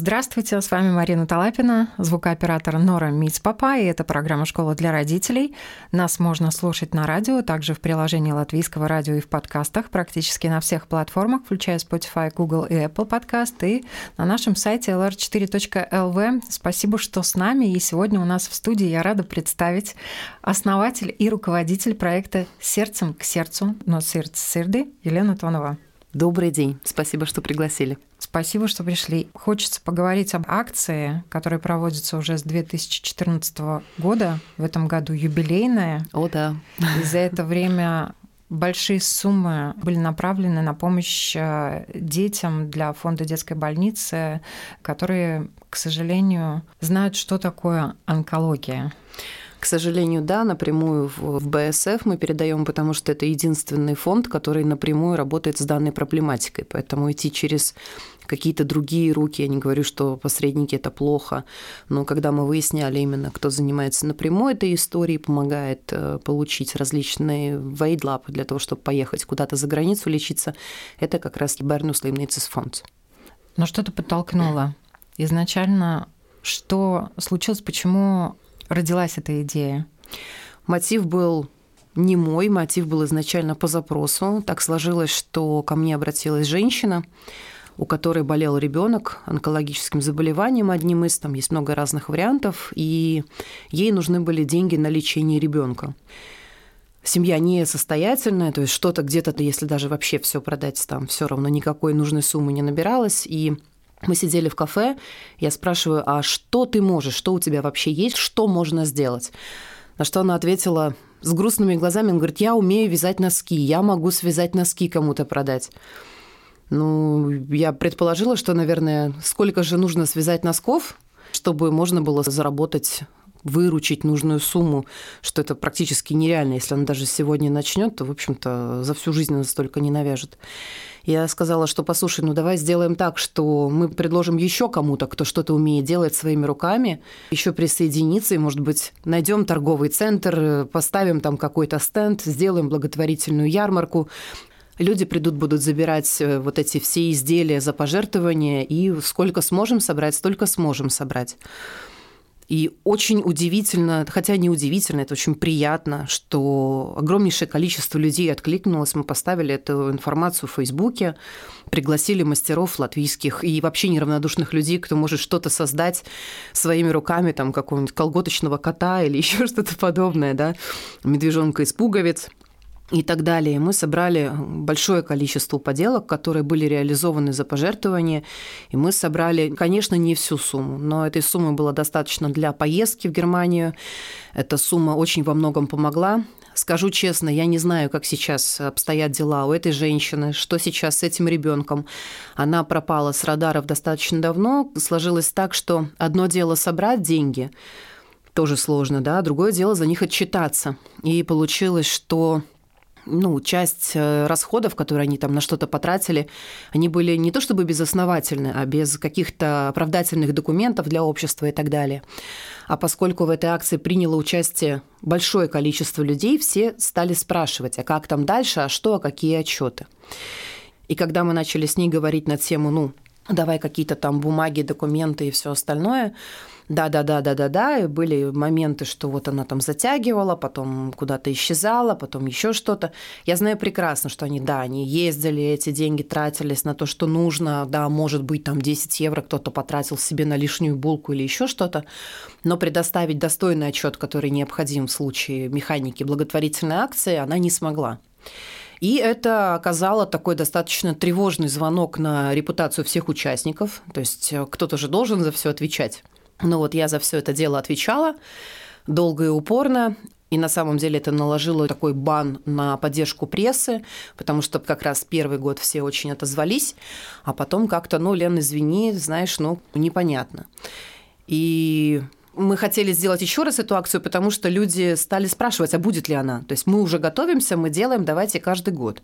Здравствуйте, с вами Марина Талапина, звукооператор Нора Миц Папа, и это программа «Школа для родителей». Нас можно слушать на радио, также в приложении Латвийского радио и в подкастах, практически на всех платформах, включая Spotify, Google и Apple подкаст, и на нашем сайте lr4.lv. Спасибо, что с нами, и сегодня у нас в студии я рада представить основатель и руководитель проекта «Сердцем к сердцу», но сердце сырды Елена Тонова. Добрый день, спасибо, что пригласили. Спасибо, что пришли. Хочется поговорить об акции, которая проводится уже с 2014 года. В этом году юбилейная. О, да. И за это время большие суммы были направлены на помощь э, детям для фонда детской больницы, которые, к сожалению, знают, что такое онкология. К сожалению, да, напрямую в БСФ мы передаем, потому что это единственный фонд, который напрямую работает с данной проблематикой. Поэтому идти через какие-то другие руки, я не говорю, что посредники это плохо, но когда мы выясняли именно, кто занимается напрямую этой историей, помогает э, получить различные вейдлапы для того, чтобы поехать куда-то за границу лечиться, это как раз Бернус Леймницес фонд. Но что-то подтолкнуло. Изначально что случилось, почему родилась эта идея? Мотив был не мой, мотив был изначально по запросу. Так сложилось, что ко мне обратилась женщина, у которой болел ребенок онкологическим заболеванием одним из, там есть много разных вариантов, и ей нужны были деньги на лечение ребенка. Семья не состоятельная, то есть что-то где-то, если даже вообще все продать, там все равно никакой нужной суммы не набиралось, и мы сидели в кафе, я спрашиваю, а что ты можешь, что у тебя вообще есть, что можно сделать? На что она ответила с грустными глазами, он говорит, я умею вязать носки, я могу связать носки кому-то продать. Ну, я предположила, что, наверное, сколько же нужно связать носков, чтобы можно было заработать выручить нужную сумму, что это практически нереально. Если она даже сегодня начнет, то, в общем-то, за всю жизнь она столько не навяжет. Я сказала, что послушай, ну давай сделаем так, что мы предложим еще кому-то, кто что-то умеет делать своими руками, еще присоединиться, и, может быть, найдем торговый центр, поставим там какой-то стенд, сделаем благотворительную ярмарку, люди придут, будут забирать э, вот эти все изделия за пожертвования, и сколько сможем собрать, столько сможем собрать. И очень удивительно, хотя не удивительно, это очень приятно, что огромнейшее количество людей откликнулось. Мы поставили эту информацию в Фейсбуке, пригласили мастеров латвийских и вообще неравнодушных людей, кто может что-то создать своими руками, там какого-нибудь колготочного кота или еще что-то подобное, да, медвежонка из пуговиц и так далее. Мы собрали большое количество поделок, которые были реализованы за пожертвования, и мы собрали, конечно, не всю сумму, но этой суммы было достаточно для поездки в Германию. Эта сумма очень во многом помогла. Скажу честно, я не знаю, как сейчас обстоят дела у этой женщины, что сейчас с этим ребенком. Она пропала с радаров достаточно давно. Сложилось так, что одно дело собрать деньги, тоже сложно, да, другое дело за них отчитаться. И получилось, что ну, часть э, расходов, которые они там на что-то потратили, они были не то чтобы безосновательны, а без каких-то оправдательных документов для общества и так далее. А поскольку в этой акции приняло участие большое количество людей, все стали спрашивать, а как там дальше, а что, а какие отчеты. И когда мы начали с ней говорить на тему, ну, давай какие-то там бумаги, документы и все остальное, да-да-да-да-да-да, и были моменты, что вот она там затягивала, потом куда-то исчезала, потом еще что-то. Я знаю прекрасно, что они, да, они ездили, эти деньги тратились на то, что нужно, да, может быть, там 10 евро кто-то потратил себе на лишнюю булку или еще что-то, но предоставить достойный отчет, который необходим в случае механики благотворительной акции, она не смогла. И это оказало такой достаточно тревожный звонок на репутацию всех участников. То есть э, кто-то же должен за все отвечать. Ну вот я за все это дело отвечала долго и упорно. И на самом деле это наложило такой бан на поддержку прессы, потому что как раз первый год все очень отозвались, а потом как-то, ну, Лен, извини, знаешь, ну, непонятно. И мы хотели сделать еще раз эту акцию, потому что люди стали спрашивать, а будет ли она. То есть мы уже готовимся, мы делаем, давайте каждый год.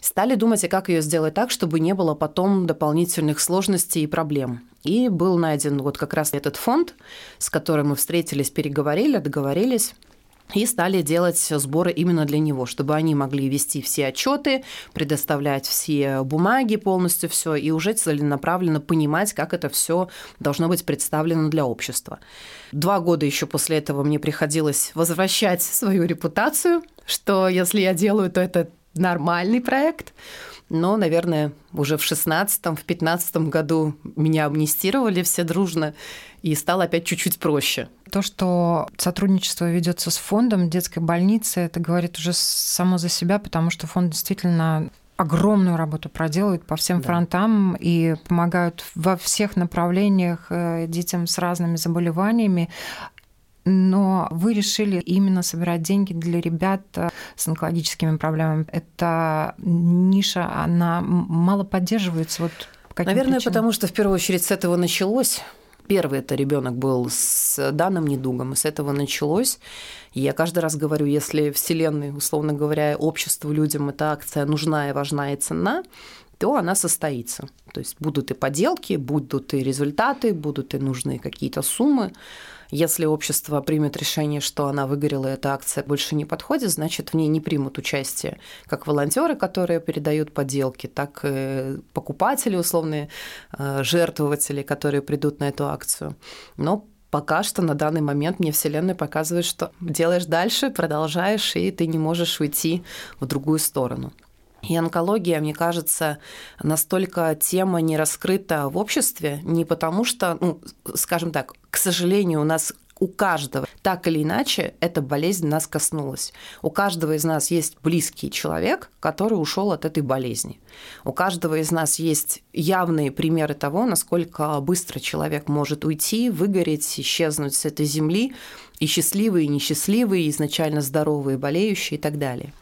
Стали думать, а как ее сделать так, чтобы не было потом дополнительных сложностей и проблем. И был найден вот как раз этот фонд, с которым мы встретились, переговорили, договорились и стали делать сборы именно для него, чтобы они могли вести все отчеты, предоставлять все бумаги полностью все и уже целенаправленно понимать, как это все должно быть представлено для общества. Два года еще после этого мне приходилось возвращать свою репутацию, что если я делаю, то это нормальный проект. Но, наверное, уже в 16-м, в 15 году меня амнистировали все дружно, и стало опять чуть-чуть проще. То, что сотрудничество ведется с фондом детской больницы, это говорит уже само за себя, потому что фонд действительно огромную работу проделывают по всем да. фронтам и помогают во всех направлениях э, детям с разными заболеваниями но вы решили именно собирать деньги для ребят э, с онкологическими проблемами. Эта ниша, она мало поддерживается. Вот Наверное, причинам? потому что в первую очередь с этого началось. Первый это ребенок был с данным недугом, и с этого началось. И я каждый раз говорю, если Вселенной, условно говоря, обществу, людям эта акция нужна и важна и ценна, то она состоится. То есть будут и поделки, будут и результаты, будут и нужные какие-то суммы. Если общество примет решение, что она выгорела, эта акция больше не подходит, значит, в ней не примут участие как волонтеры, которые передают поделки, так и покупатели, условные э, жертвователи, которые придут на эту акцию. Но пока что на данный момент мне Вселенная показывает, что делаешь дальше, продолжаешь, и ты не можешь уйти в другую сторону. И онкология, мне кажется, настолько тема не раскрыта в обществе, не потому что, ну, скажем так, к сожалению, у нас у каждого, так или иначе, эта болезнь нас коснулась. У каждого из нас есть близкий человек, который ушел от этой болезни. У каждого из нас есть явные примеры того, насколько быстро человек может уйти, выгореть, исчезнуть с этой земли, и счастливые, и несчастливые, изначально здоровые, болеющие и так далее.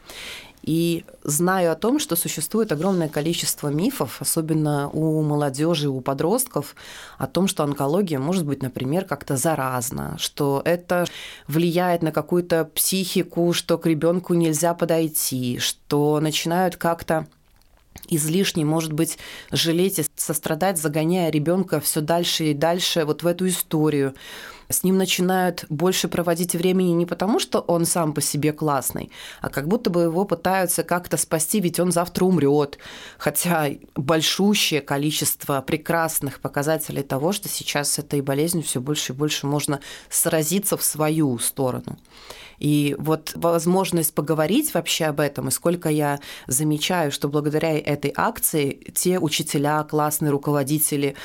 И знаю о том, что существует огромное количество мифов, особенно у молодежи, у подростков, о том, что онкология может быть, например, как-то заразна, что это влияет на какую-то психику, что к ребенку нельзя подойти, что начинают как-то излишне, может быть, жалеть и сострадать, загоняя ребенка все дальше и дальше вот в эту историю с ним начинают больше проводить времени не потому, что он сам по себе классный, а как будто бы его пытаются как-то спасти, ведь он завтра умрет. Хотя большущее количество прекрасных показателей того, что сейчас с этой болезнью все больше и больше можно сразиться в свою сторону. И вот возможность поговорить вообще об этом, и сколько я замечаю, что благодаря этой акции те учителя, классные руководители,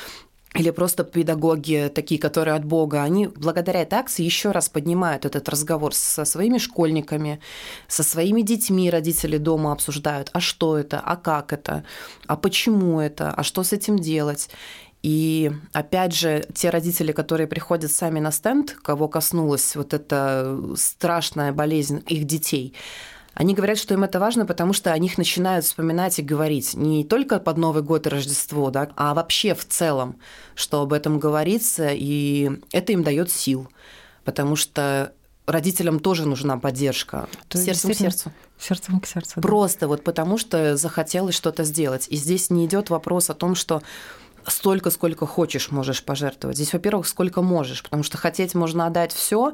или просто педагоги, такие, которые от Бога, они благодаря этой акции еще раз поднимают этот разговор со своими школьниками, со своими детьми, родители дома обсуждают, а что это, а как это, а почему это, а что с этим делать. И опять же, те родители, которые приходят сами на стенд, кого коснулась вот эта страшная болезнь их детей, они говорят, что им это важно, потому что о них начинают вспоминать и говорить не только под Новый год и Рождество, да, а вообще в целом, что об этом говорится, и это им дает сил, потому что родителям тоже нужна поддержка. То сердцем к сердцу. Сердцем к сердцу. Да. Просто вот потому что захотелось что-то сделать. И здесь не идет вопрос о том, что столько, сколько хочешь, можешь пожертвовать. Здесь, во-первых, сколько можешь, потому что хотеть можно отдать все,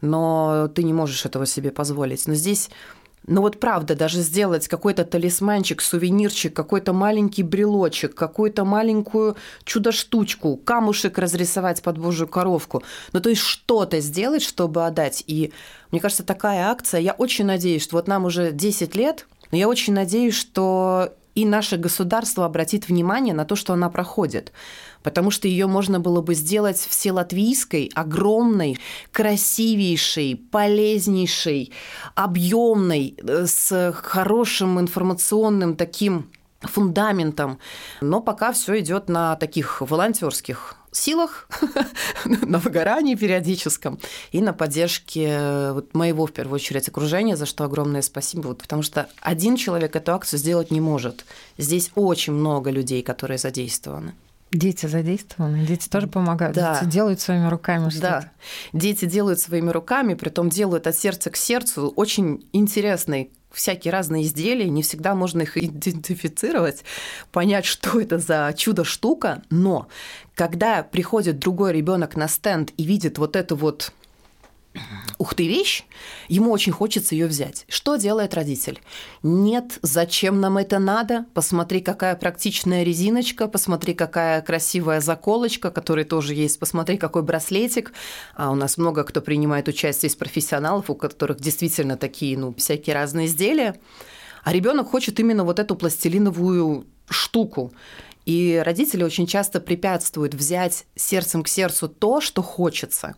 но ты не можешь этого себе позволить. Но здесь но вот правда, даже сделать какой-то талисманчик, сувенирчик, какой-то маленький брелочек, какую-то маленькую чудо-штучку, камушек разрисовать под божью коровку. Ну, то есть что-то сделать, чтобы отдать. И мне кажется, такая акция, я очень надеюсь, что вот нам уже 10 лет, но я очень надеюсь, что и наше государство обратит внимание на то, что она проходит потому что ее можно было бы сделать вселатвийской, огромной, красивейшей, полезнейшей, объемной, э, с хорошим информационным таким фундаментом. Но пока все идет на таких волонтерских силах, на выгорании периодическом и на поддержке э, вот моего, в первую очередь, окружения, за что огромное спасибо, вот, потому что один человек эту акцию сделать не может. Здесь очень много людей, которые задействованы. Дети задействованы, дети тоже помогают, да. дети делают своими руками что-то. Да, дети делают своими руками, при том делают от сердца к сердцу очень интересный всякие разные изделия, не всегда можно их идентифицировать, понять, что это за чудо-штука, но когда приходит другой ребенок на стенд и видит вот эту вот ух ты, вещь, ему очень хочется ее взять. Что делает родитель? Нет, зачем нам это надо? Посмотри, какая практичная резиночка, посмотри, какая красивая заколочка, которая тоже есть, посмотри, какой браслетик. А у нас много кто принимает участие из профессионалов, у которых действительно такие, ну, всякие разные изделия. А ребенок хочет именно вот эту пластилиновую штуку. И родители очень часто препятствуют взять сердцем к сердцу то, что хочется.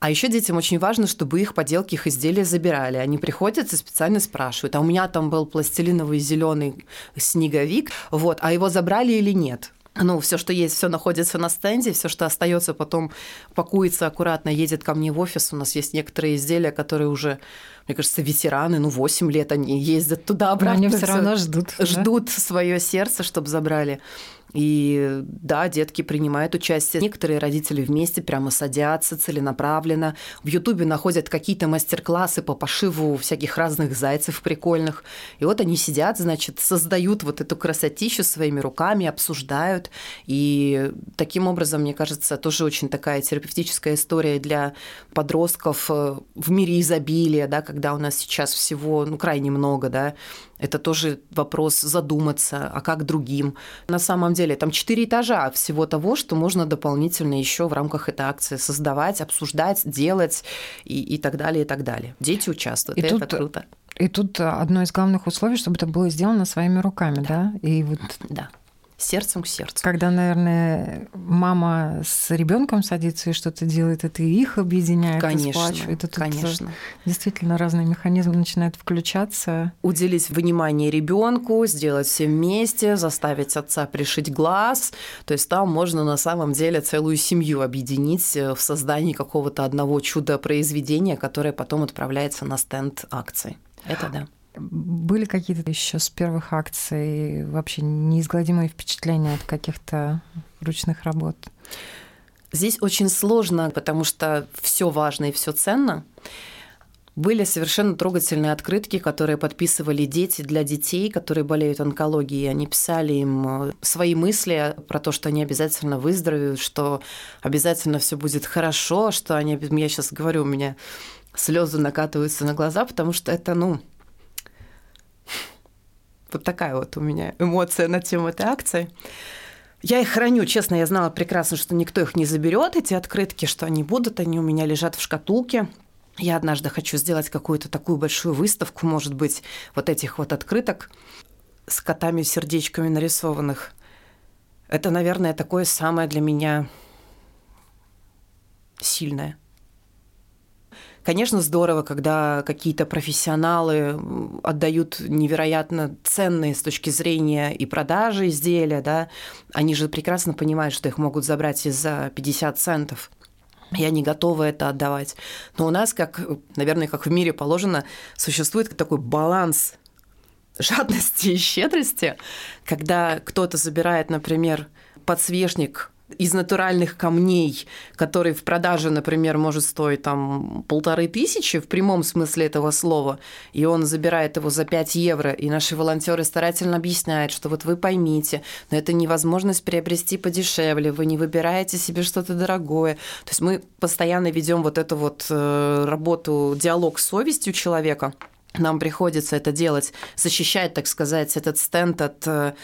А еще детям очень важно, чтобы их поделки, их изделия забирали. Они приходят и специально спрашивают, а у меня там был пластилиновый зеленый снеговик, вот, а его забрали или нет? ну, все, что есть, все находится на стенде, все, что остается, потом пакуется аккуратно, едет ко мне в офис. У нас есть некоторые изделия, которые уже, мне кажется, ветераны, ну, 8 лет они ездят туда-обратно. Но они все равно ждут. Ждут да? свое сердце, чтобы забрали. И да, детки принимают участие. Некоторые родители вместе прямо садятся целенаправленно. В Ютубе находят какие-то мастер-классы по пошиву всяких разных зайцев прикольных. И вот они сидят, значит, создают вот эту красотищу своими руками, обсуждают. И таким образом, мне кажется, тоже очень такая терапевтическая история для подростков э, в мире изобилия, да, когда у нас сейчас всего ну, крайне много, да, это тоже вопрос задуматься, а как другим. На самом деле там четыре этажа всего того, что можно дополнительно еще в рамках этой акции создавать, обсуждать, делать и, и так далее, и так далее. Дети участвуют, и это тут... круто. И тут одно из главных условий, чтобы это было сделано своими руками, да? да? И вот да сердцем к сердцу. Когда, наверное, мама с ребенком садится и что-то делает, это и их объединяет, конечно, и сплачивает. Это конечно. Действительно, разные механизмы начинают включаться. Уделить внимание ребенку, сделать все вместе, заставить отца пришить глаз. То есть там можно на самом деле целую семью объединить э, в создании какого-то одного чуда-произведения, которое потом отправляется на стенд акции. Это да. Были какие-то еще с первых акций вообще неизгладимые впечатления от каких-то ручных работ? Здесь очень сложно, потому что все важно и все ценно. Были совершенно трогательные открытки, которые подписывали дети для детей, которые болеют онкологией. Они писали им э, свои мысли про то, что они обязательно выздоровеют, что обязательно все будет хорошо, что они... Я сейчас говорю, у меня слезы накатываются на глаза, потому что это, ну, вот такая вот у меня эмоция на тему этой акции. Я их храню, честно, я знала прекрасно, что никто их не заберет, эти открытки, что они будут, они у меня лежат в шкатулке. Я однажды хочу сделать какую-то такую большую выставку, может быть, вот этих вот открыток с котами-сердечками нарисованных. Это, наверное, такое самое для меня сильное. Конечно, здорово, когда какие-то профессионалы отдают невероятно ценные с точки зрения и продажи изделия, да, они же прекрасно понимают, что их могут забрать и за 50 центов. Я не готова это отдавать. Но у нас, как, наверное, как в мире положено, существует такой баланс жадности и щедрости, когда кто-то забирает, например, подсвечник из натуральных камней, который в продаже, например, может стоить там полторы тысячи в прямом смысле этого слова, и он забирает его за 5 евро, и наши волонтеры старательно объясняют, что вот вы поймите, но это невозможность приобрести подешевле, вы не выбираете себе что-то дорогое. То есть мы постоянно ведем вот эту вот э, работу, диалог с совестью человека, нам приходится это делать, защищать, так сказать, этот стенд от э,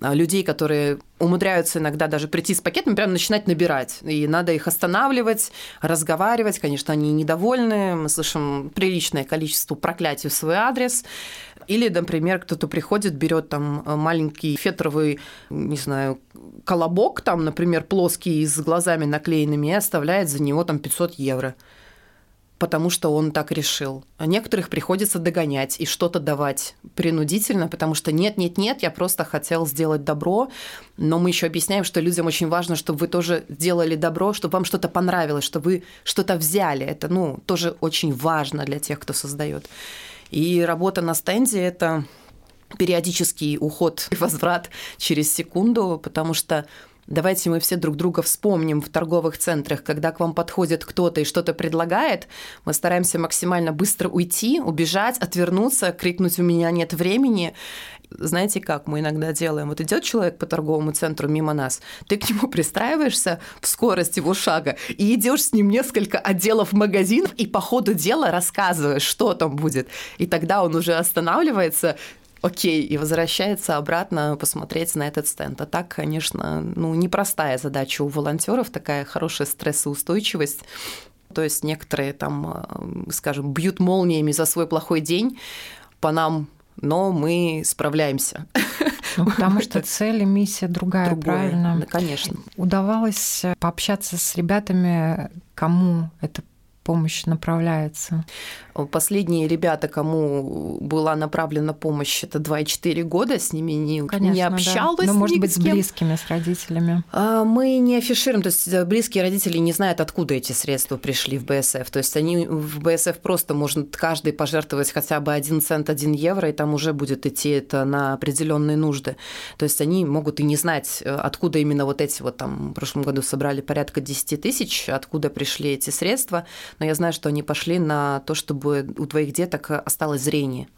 людей, которые умудряются иногда даже прийти с пакетом, прям начинать набирать. И надо их останавливать, разговаривать. Конечно, они недовольны, мы слышим приличное количество проклятий в свой адрес. Или, например, кто-то приходит, берет там маленький фетровый, не знаю, колобок, там, например, плоский с глазами наклеенными, и оставляет за него там 500 евро потому что он так решил. А некоторых приходится догонять и что-то давать принудительно, потому что нет, нет, нет, я просто хотел сделать добро, но мы еще объясняем, что людям очень важно, чтобы вы тоже делали добро, чтобы вам что-то понравилось, чтобы вы что-то взяли. Это, ну, тоже очень важно для тех, кто создает. И работа на стенде – это периодический уход и возврат через секунду, потому что Давайте мы все друг друга вспомним в торговых центрах, когда к вам подходит кто-то и что-то предлагает, мы стараемся максимально быстро уйти, убежать, отвернуться, крикнуть «у меня нет времени», знаете, как мы иногда делаем? Вот идет человек по торговому центру мимо нас, ты к нему пристраиваешься в скорость его шага и идешь с ним несколько отделов магазинов и по ходу дела рассказываешь, что там будет. И тогда он уже останавливается, окей, и возвращается обратно посмотреть на этот стенд. А так, конечно, ну, непростая задача у волонтеров, такая хорошая стрессоустойчивость. То есть некоторые там, э, скажем, бьют молниями за свой плохой день, по нам но мы справляемся. Ну, потому что цель и миссия другая, Другое, правильно? Да, конечно. Удавалось пообщаться с ребятами, кому это помощь направляется? Последние ребята, кому была направлена помощь, это 2,4 года, с ними не, Конечно, не общалась. Да. Но, может быть, с близкими, с родителями. А, мы не афишируем, то есть э, близкие родители не знают, откуда эти средства пришли в БСФ. То есть они в БСФ просто может каждый пожертвовать хотя бы один цент, один евро, и там уже будет идти это на определенные нужды. То есть они могут и не знать, э, откуда именно вот эти вот там в прошлом году собрали порядка 10 тысяч, откуда пришли эти средства но я знаю, что они пошли на то, чтобы у твоих деток осталось зрение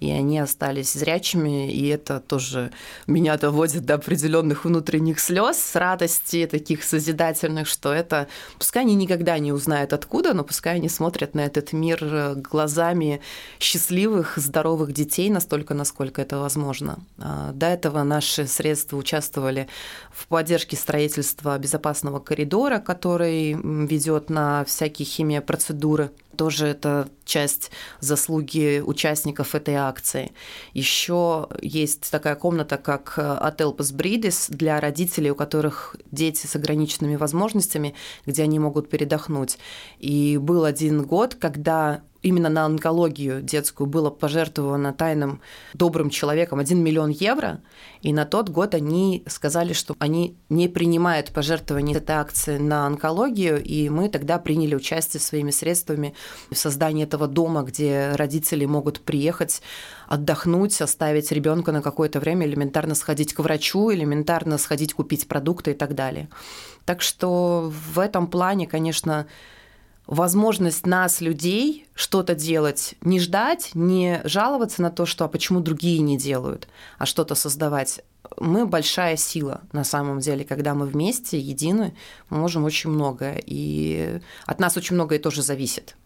и они остались зрячими, и это тоже меня доводит до определенных внутренних слез, радости таких созидательных, что это, пускай они никогда не узнают откуда, но пускай они смотрят на этот мир э, глазами счастливых, здоровых детей настолько, насколько это возможно. А, до этого наши средства участвовали в поддержке строительства безопасного коридора, который ведет на всякие химия-процедуры тоже это часть заслуги участников этой акции. Еще есть такая комната, как отель Пасбридис для родителей, у которых дети с ограниченными возможностями, где они могут передохнуть. И был один год, когда именно на онкологию детскую было пожертвовано тайным добрым человеком 1 миллион евро, и на тот год они сказали, что они не принимают пожертвования этой акции на онкологию, и мы тогда приняли участие своими средствами в создании этого дома, где родители могут приехать, отдохнуть, оставить ребенка на какое-то время, элементарно сходить к врачу, элементарно сходить купить продукты и так далее. Так что в этом плане, конечно, возможность нас, людей, что-то делать, не ждать, не жаловаться на то, что а почему другие не делают, а что-то создавать. Мы большая сила на самом деле, когда мы вместе, едины, мы можем очень многое. И от нас очень многое тоже зависит.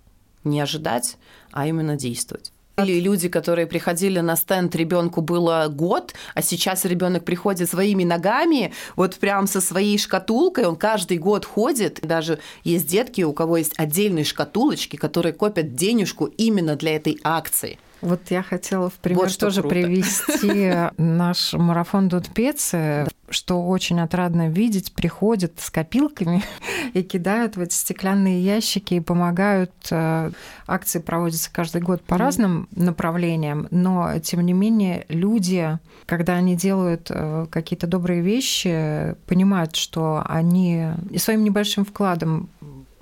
Не ожидать, а именно действовать. Или люди, которые приходили на стенд, ребенку было год, а сейчас ребенок приходит своими ногами, вот прям со своей шкатулкой, он каждый год ходит. Даже есть детки, у кого есть отдельные шкатулочки, которые копят денежку именно для этой акции. Вот я хотела в пример вот тоже круто. привести наш марафон Дудпецы, что очень отрадно видеть, приходят с копилками и кидают в эти стеклянные ящики и помогают. Э, акции проводятся каждый год по разным направлениям, но тем не менее люди, когда они делают э, какие-то добрые вещи, понимают, что они своим небольшим вкладом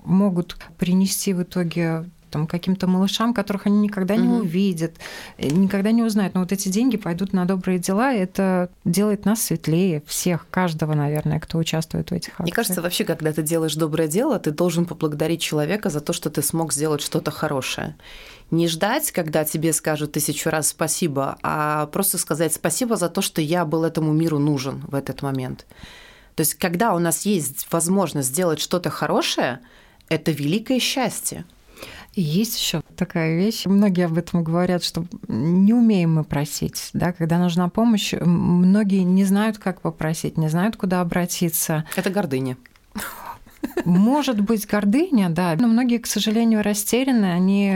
могут принести в итоге там, каким-то малышам, которых они никогда угу. не увидят, э, никогда не узнают. Но вот эти деньги пойдут на добрые дела, и это делает нас светлее, всех, каждого, наверное, кто участвует в этих акциях. Мне кажется, вообще, когда ты делаешь доброе дело, ты должен поблагодарить человека за то, что ты смог сделать что-то хорошее. Не ждать, когда тебе скажут тысячу раз спасибо, а просто сказать спасибо за то, что я был этому миру нужен в этот момент. То есть, когда у нас есть возможность сделать что-то хорошее, это великое счастье. Есть еще такая вещь, многие об этом говорят, что не умеем мы просить, да, когда нужна помощь, многие не знают, как попросить, не знают, куда обратиться. Это гордыня. Может быть, гордыня, да. Но многие, к сожалению, растеряны, они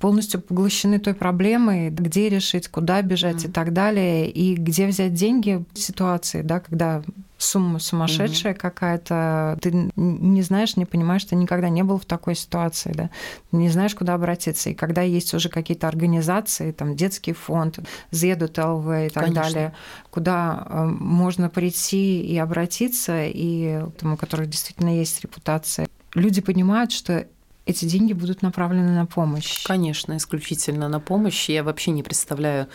полностью поглощены той проблемой, где решить, куда бежать mm-hmm. и так далее, и где взять деньги в ситуации, да, когда сумма сумасшедшая mm-hmm. какая-то, ты не знаешь, не понимаешь, ты никогда не был в такой ситуации, да, не знаешь, куда обратиться. И когда есть уже какие-то организации, там детский фонд, Зедут ЛВ и так Конечно. далее, куда э, можно прийти и обратиться, и там, у которых действительно есть репутация, люди понимают, что эти деньги будут направлены на помощь. Конечно, исключительно на помощь. Я вообще не представляю,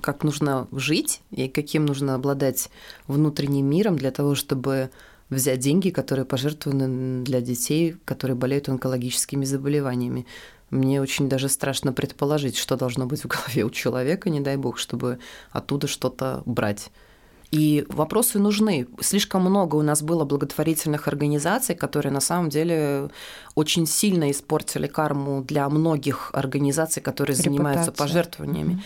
как нужно жить и каким нужно обладать внутренним миром для того, чтобы взять деньги, которые пожертвованы для детей, которые болеют онкологическими заболеваниями. Мне очень даже страшно предположить, что должно быть в голове у человека, не дай бог, чтобы оттуда что-то брать. И вопросы нужны. Слишком много у нас было благотворительных организаций, которые на самом деле очень сильно испортили карму для многих организаций, которые Репутация. занимаются пожертвованиями.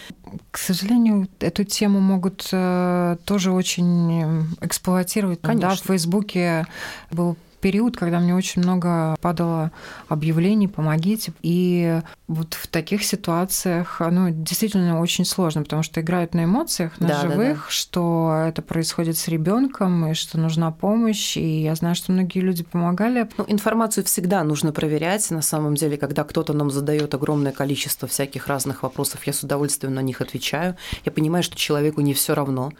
К сожалению, эту тему могут э, тоже очень эксплуатировать. Конечно. Да, в Фейсбуке был период, когда мне очень много падало объявлений «помогите». И вот в таких ситуациях, ну, действительно очень сложно, потому что играют на эмоциях, на да, живых, да, да. что это происходит с ребенком и что нужна помощь. И я знаю, что многие люди помогали. Ну, информацию всегда нужно проверять. На самом деле, когда кто-то нам задает огромное количество всяких разных вопросов, я с удовольствием на них отвечаю. Я понимаю, что человеку не все равно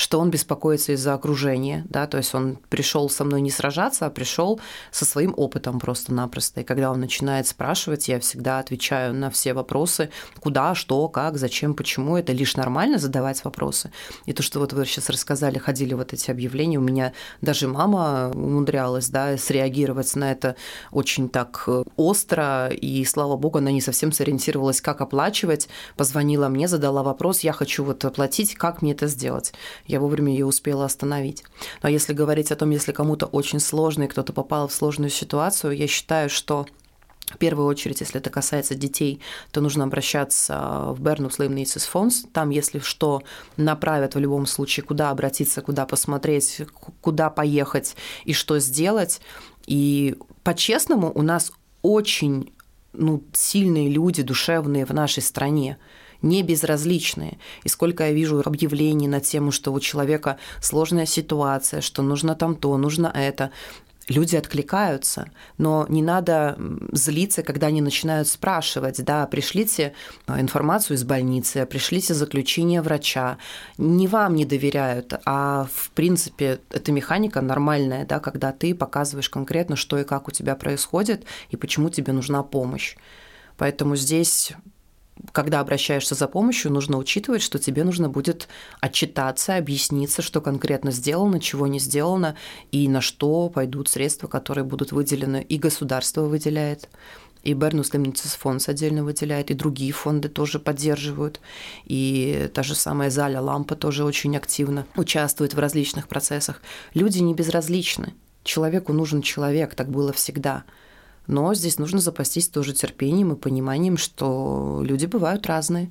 что он беспокоится из-за окружения, да, то есть он пришел со мной не сражаться, а пришел со своим опытом просто-напросто. И когда он начинает спрашивать, я всегда отвечаю на все вопросы, куда, что, как, зачем, почему. Это лишь нормально задавать вопросы. И то, что вот вы сейчас рассказали, ходили вот эти объявления, у меня даже мама умудрялась, да, среагировать на это очень так э, остро, и, слава богу, она не совсем сориентировалась, как оплачивать, позвонила мне, задала вопрос, я хочу вот оплатить, как мне это сделать я вовремя ее успела остановить. Но если говорить о том, если кому-то очень сложно и кто-то попал в сложную ситуацию, я считаю, что в первую очередь, если это касается детей, то нужно обращаться в Бернус Леймницис Фондс. Там, если что, направят в любом случае, куда обратиться, куда посмотреть, куда поехать и что сделать. И по-честному, у нас очень ну, сильные люди, душевные в нашей стране не безразличные. И сколько я вижу объявлений на тему, что у человека сложная ситуация, что нужно там то, нужно это, люди откликаются, но не надо злиться, когда они начинают спрашивать, да, пришлите а, информацию из больницы, пришлите заключение врача. Не вам не доверяют, а в принципе эта механика нормальная, да, когда ты показываешь конкретно, что и как у тебя происходит и почему тебе нужна помощь. Поэтому здесь когда обращаешься за помощью, нужно учитывать, что тебе нужно будет отчитаться, объясниться, что конкретно сделано, чего не сделано, и на что пойдут средства, которые будут выделены. И государство выделяет, и Бернус Лемницис фонд отдельно выделяет, и другие фонды тоже поддерживают. И та же самая Заля Лампа тоже очень активно участвует в различных процессах. Люди не безразличны. Человеку нужен человек, так было всегда – но здесь нужно запастись тоже терпением и пониманием, что люди бывают разные.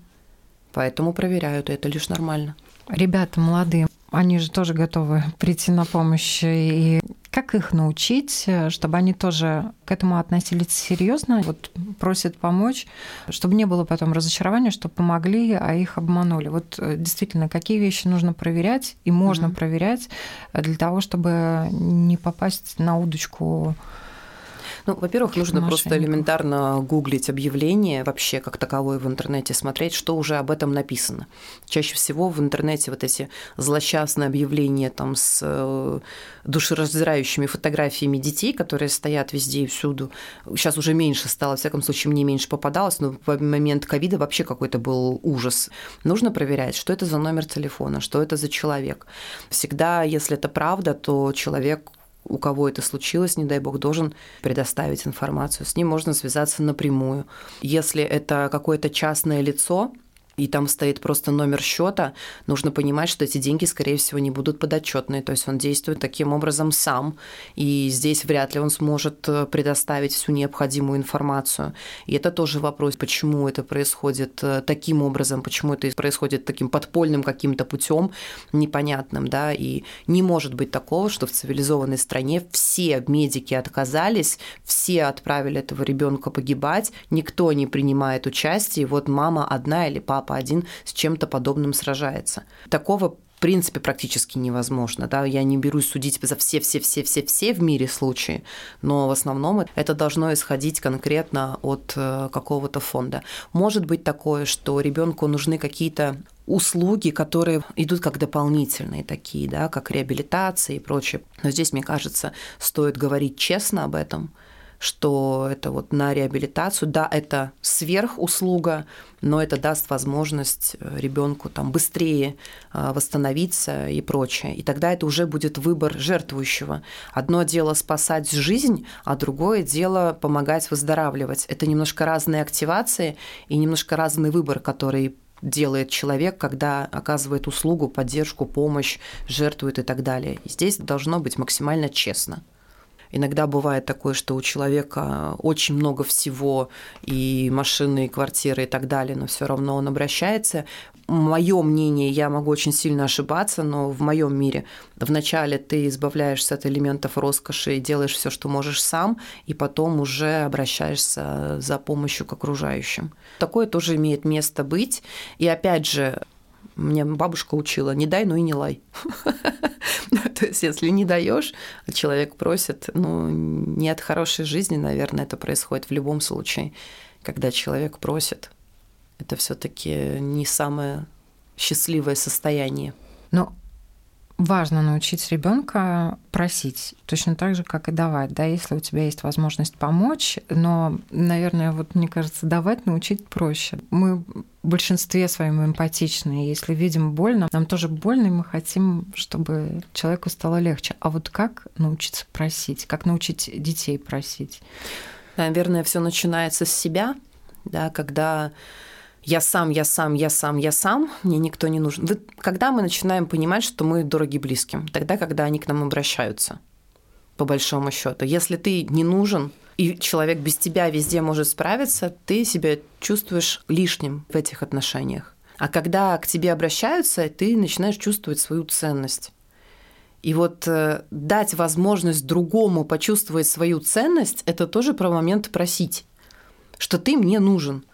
Поэтому проверяют, и это лишь нормально. Ребята молодые, они же тоже готовы прийти на помощь. И как их научить, чтобы они тоже к этому относились серьезно, вот просят помочь, чтобы не было потом разочарования, что помогли, а их обманули. Вот э, действительно, какие вещи нужно проверять и можно mm-hmm. проверять для того, чтобы не попасть на удочку ну, во-первых, нужно просто элементарно гуглить объявления вообще как таковое в интернете, смотреть, что уже об этом написано. Чаще всего в интернете вот эти злосчастные объявления там с э, душераздирающими фотографиями детей, которые стоят везде и всюду. Сейчас уже меньше стало, во всяком случае, мне меньше попадалось, но в момент ковида вообще какой-то был ужас. Нужно проверять, что это за номер телефона, что это за человек. Всегда, если это правда, то человек у кого это случилось, не дай бог, должен предоставить информацию. С ним можно связаться напрямую. Если это какое-то частное лицо, и там стоит просто номер счета, нужно понимать, что эти деньги, скорее всего, не будут подотчетные. То есть он действует таким образом сам, и здесь вряд ли он сможет э, предоставить всю необходимую информацию. И это тоже вопрос, почему это происходит э, таким образом, почему это происходит таким подпольным каким-то путем непонятным, да, и не может быть такого, что в цивилизованной стране все медики отказались, все отправили этого ребенка погибать, никто не принимает участие, вот мама одна или папа папа один с чем-то подобным сражается. Такого в принципе практически невозможно. Да? Я не берусь судить за все-все-все-все-все в мире случаи, но в основном это должно исходить конкретно от э, какого-то фонда. Может быть такое, что ребенку нужны какие-то услуги, которые идут как дополнительные такие, да, как реабилитация и прочее. Но здесь, мне кажется, стоит говорить честно об этом, что это вот на реабилитацию. Да, это сверхуслуга, но это даст возможность э, ребенку там быстрее э, восстановиться и прочее. И тогда это уже будет выбор жертвующего. Одно дело спасать жизнь, а другое дело помогать выздоравливать. Это немножко разные активации и немножко разный выбор, который делает человек, когда оказывает услугу, поддержку, помощь, жертвует и так далее. И здесь должно быть максимально честно. Иногда бывает такое, что у человека очень много всего, и машины, и квартиры, и так далее, но все равно он обращается. Мое мнение, я могу очень сильно ошибаться, но в моем мире вначале ты избавляешься от элементов роскоши и делаешь все, что можешь сам, и потом уже обращаешься за помощью к окружающим. Такое тоже имеет место быть. И опять же, мне бабушка учила, не дай, ну и не лай. То есть, если не даешь, человек просит, ну, не от хорошей жизни, наверное, это происходит в любом случае. Когда человек просит, это все-таки не самое счастливое состояние. Но важно научить ребенка просить, точно так же, как и давать, да, если у тебя есть возможность помочь, но, наверное, вот мне кажется, давать научить проще. Мы в большинстве своем эмпатичны, если видим больно, нам тоже больно, и мы хотим, чтобы человеку стало легче. А вот как научиться просить, как научить детей просить? Наверное, все начинается с себя, да, когда я сам, я сам, я сам, я сам, мне никто не нужен. Когда мы начинаем понимать, что мы дороги близким? Тогда, когда они к нам обращаются, по большому счету. Если ты не нужен, и человек без тебя везде может справиться, ты себя чувствуешь лишним в этих отношениях. А когда к тебе обращаются, ты начинаешь чувствовать свою ценность. И вот э, дать возможность другому почувствовать свою ценность, это тоже про момент просить, что ты мне нужен.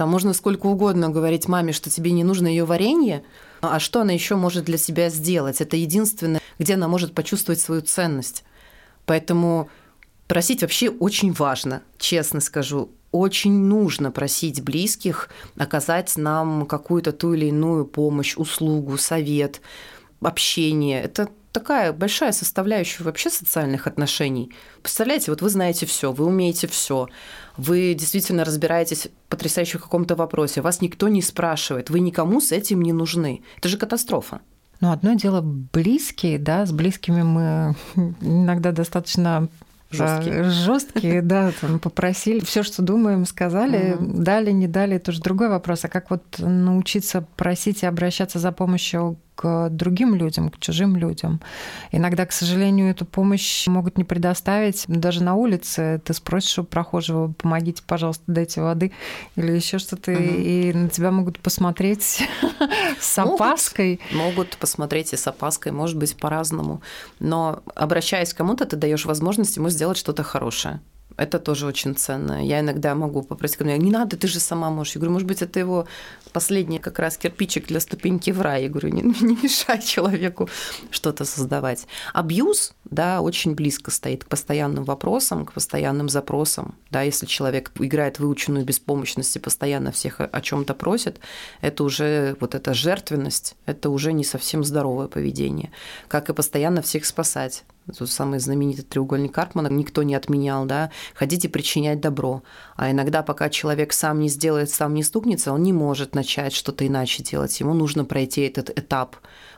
Там можно сколько угодно говорить маме, что тебе не нужно ее варенье, а что она еще может для себя сделать? Это единственное, где она может почувствовать свою ценность. Поэтому просить вообще очень важно, честно скажу. Очень нужно просить близких оказать нам какую-то ту или иную помощь, услугу, совет, общение. Это такая большая составляющая вообще социальных отношений. Представляете, вот вы знаете все, вы умеете все, вы действительно разбираетесь потрясающе в каком-то вопросе, вас никто не спрашивает, вы никому с этим не нужны. Это же катастрофа. Ну, одно дело близкие, да, с близкими мы иногда достаточно жесткие. Жесткие, да, там попросили, все, что думаем, сказали, угу. дали, не дали, это уже другой вопрос. А как вот научиться просить и обращаться за помощью к другим людям, к чужим людям. Иногда, к сожалению, эту помощь могут не предоставить. Даже на улице ты спросишь у прохожего, помогите, пожалуйста, дайте воды или еще что-то, угу. и на тебя могут посмотреть с опаской. Могут, посмотреть и с опаской, может быть, по-разному. Но обращаясь к кому-то, ты даешь возможность ему сделать что-то хорошее. Это тоже очень ценно. Я иногда могу попросить ко мне, не надо, ты же сама можешь. Я говорю, может быть, это его последний как раз кирпичик для ступеньки в рай. Я говорю, не, не мешай человеку что-то создавать. Абьюз, да, очень близко стоит к постоянным вопросам, к постоянным запросам. Да, если человек играет выученную беспомощность и постоянно всех о чем то просит, это уже вот эта жертвенность, это уже не совсем здоровое поведение. Как и постоянно всех спасать тот самый знаменитый треугольник Карпмана, никто не отменял, да, хотите причинять добро. А иногда, пока человек сам не сделает, сам не стукнется, он не может начать что-то иначе делать. Ему нужно пройти этот этап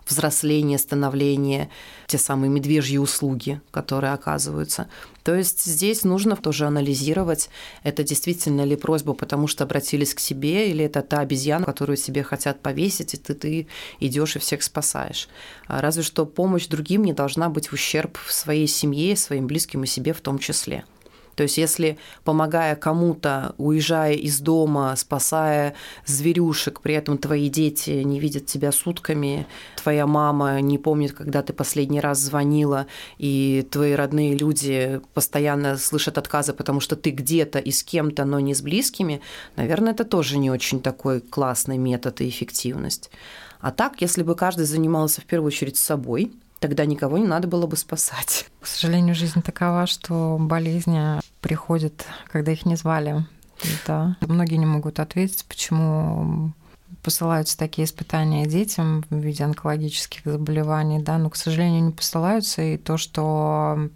взросления, становления, те самые медвежьи услуги, которые оказываются. То есть здесь нужно тоже анализировать, это действительно ли просьба, потому что обратились к себе, или это та обезьяна, которую себе хотят повесить, и ты, ты идешь и всех спасаешь. А разве что помощь другим не должна быть в ущерб своей семье, своим близким и себе в том числе. То есть если помогая кому-то, уезжая из дома, спасая зверюшек, при этом твои дети не видят тебя сутками, твоя мама не помнит, когда ты последний раз звонила, и твои родные люди постоянно слышат отказы, потому что ты где-то и с кем-то, но не с близкими, наверное, это тоже не очень такой классный метод и эффективность. А так, если бы каждый занимался в первую очередь собой, тогда никого не надо было бы спасать. К сожалению, жизнь такова, что болезни приходят, когда их не звали. Да. Многие не могут ответить, почему посылаются такие испытания детям в виде онкологических заболеваний, да, но, к сожалению, не посылаются, и то, что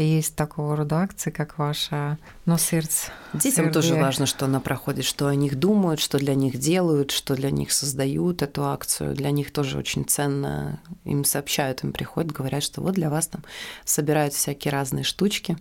есть такого рода акции, как ваша «Но сердце». Детям сердце. тоже важно, что она проходит, что о них думают, что для них делают, что для них создают эту акцию. Для них тоже очень ценно. Им сообщают, им приходят, говорят, что вот для вас там собирают всякие разные штучки.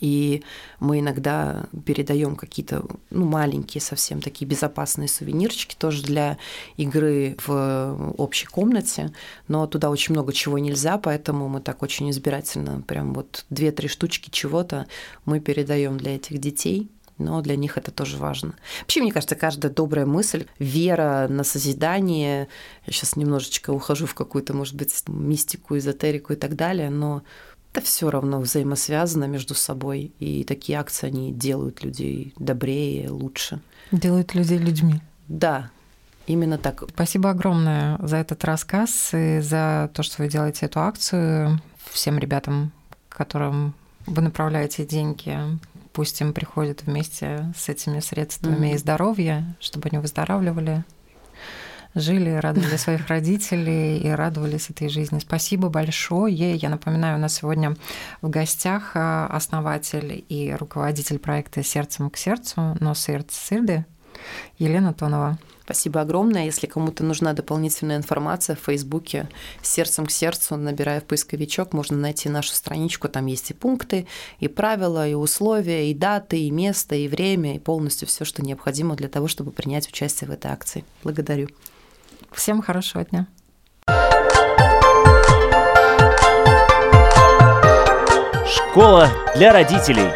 И мы иногда передаем какие-то ну, маленькие, совсем такие безопасные сувенирчики тоже для игры в общей комнате, но туда очень много чего нельзя, поэтому мы так очень избирательно, прям вот две-три штучки чего-то мы передаем для этих детей но для них это тоже важно. Вообще, мне кажется, каждая добрая мысль, вера на созидание, я сейчас немножечко ухожу в какую-то, может быть, мистику, эзотерику и так далее, но это все равно взаимосвязано между собой, и такие акции, они делают людей добрее, лучше. Делают людей людьми. Да, именно так. Спасибо огромное за этот рассказ и за то, что вы делаете эту акцию. Всем ребятам, которым вы направляете деньги, пусть им приходят вместе с этими средствами mm-hmm. и здоровье, чтобы они выздоравливали, жили, радовали своих родителей и радовались этой жизни. Спасибо большое. Я напоминаю, у нас сегодня в гостях э, основатель и руководитель проекта «Сердцем к сердцу», но сердце сырды Елена Тонова. Спасибо огромное. Если кому-то нужна дополнительная информация в Фейсбуке «Сердцем к сердцу», набирая в поисковичок, можно найти нашу страничку. Там есть и пункты, и правила, и условия, и даты, и место, и время, и полностью все, что необходимо для того, чтобы принять участие в этой акции. Благодарю. Всем хорошего дня. Школа для родителей.